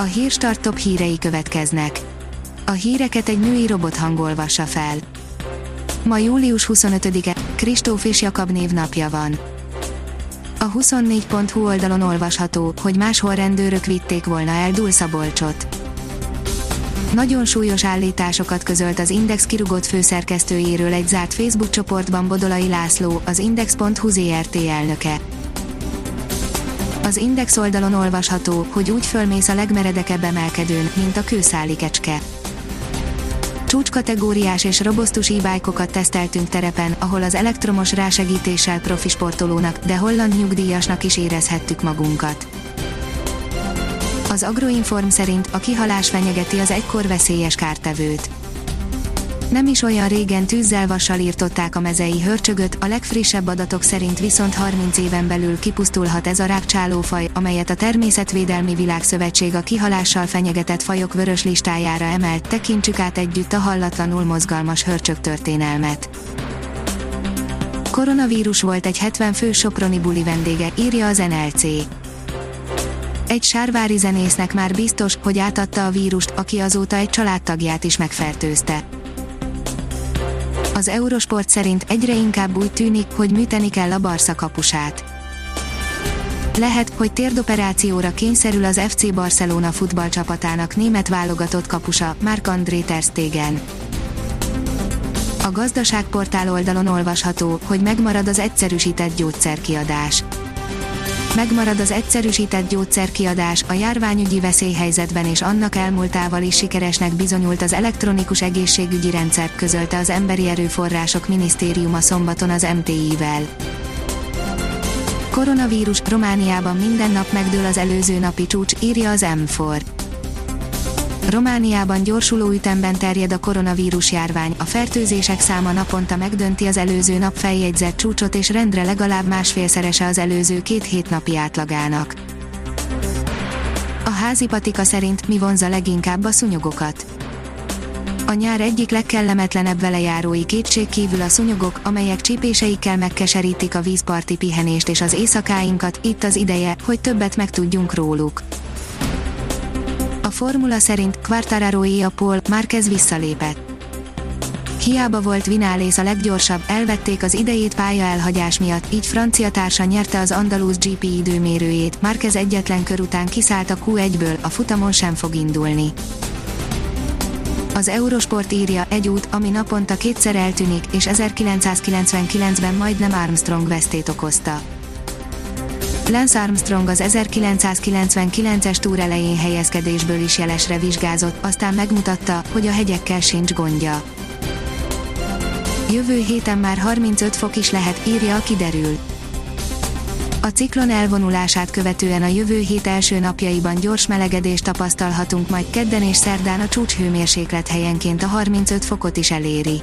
A hírstart top hírei következnek. A híreket egy női robot hangolvassa fel. Ma július 25-e, Kristóf és Jakab névnapja van. A 24.hu oldalon olvasható, hogy máshol rendőrök vitték volna el Dulszabolcsot. Nagyon súlyos állításokat közölt az Index kirugott főszerkesztőjéről egy zárt Facebook csoportban Bodolai László, az Index.hu ZRT elnöke. Az Index oldalon olvasható, hogy úgy fölmész a legmeredekebb emelkedőn, mint a kőszáli kecske. Csúcskategóriás és robosztus e teszteltünk terepen, ahol az elektromos rásegítéssel profi sportolónak, de holland nyugdíjasnak is érezhettük magunkat. Az Agroinform szerint a kihalás fenyegeti az egykor veszélyes kártevőt. Nem is olyan régen tűzzel vassal írtották a mezei hörcsögöt, a legfrissebb adatok szerint viszont 30 éven belül kipusztulhat ez a rákcsálófaj, amelyet a Természetvédelmi Világszövetség a kihalással fenyegetett fajok vörös listájára emelt, tekintsük át együtt a hallatlanul mozgalmas hörcsög történelmet. Koronavírus volt egy 70 fő soproni buli vendége, írja az NLC. Egy sárvári zenésznek már biztos, hogy átadta a vírust, aki azóta egy családtagját is megfertőzte. Az Eurosport szerint egyre inkább úgy tűnik, hogy műteni kell a Barca kapusát. Lehet, hogy térdoperációra kényszerül az FC Barcelona futballcsapatának német válogatott kapusa, Marc-André Ter Stegen. A gazdaságportál oldalon olvasható, hogy megmarad az egyszerűsített gyógyszerkiadás megmarad az egyszerűsített gyógyszerkiadás, a járványügyi veszélyhelyzetben és annak elmúltával is sikeresnek bizonyult az elektronikus egészségügyi rendszer, közölte az Emberi Erőforrások Minisztériuma szombaton az MTI-vel. Koronavírus Romániában minden nap megdől az előző napi csúcs, írja az M4. Romániában gyorsuló ütemben terjed a koronavírus járvány, a fertőzések száma naponta megdönti az előző nap feljegyzett csúcsot és rendre legalább másfélszerese az előző két hét napi átlagának. A házi patika szerint mi vonza leginkább a szunyogokat. A nyár egyik legkellemetlenebb velejárói kétség kívül a szúnyogok, amelyek csípéseikkel megkeserítik a vízparti pihenést és az éjszakáinkat, itt az ideje, hogy többet megtudjunk róluk. A formula szerint Quartararo a Paul, Márquez visszalépett. Hiába volt Vinálész a leggyorsabb, elvették az idejét pálya elhagyás miatt, így francia társa nyerte az Andaluz GP időmérőjét, Márquez egyetlen kör után kiszállt a Q1-ből, a futamon sem fog indulni. Az Eurosport írja, egy út, ami naponta kétszer eltűnik, és 1999-ben majdnem Armstrong vesztét okozta. Lance Armstrong az 1999-es túr elején helyezkedésből is jelesre vizsgázott, aztán megmutatta, hogy a hegyekkel sincs gondja. Jövő héten már 35 fok is lehet, írja a kiderül. A ciklon elvonulását követően a jövő hét első napjaiban gyors melegedést tapasztalhatunk, majd kedden és szerdán a csúcshőmérséklet helyenként a 35 fokot is eléri.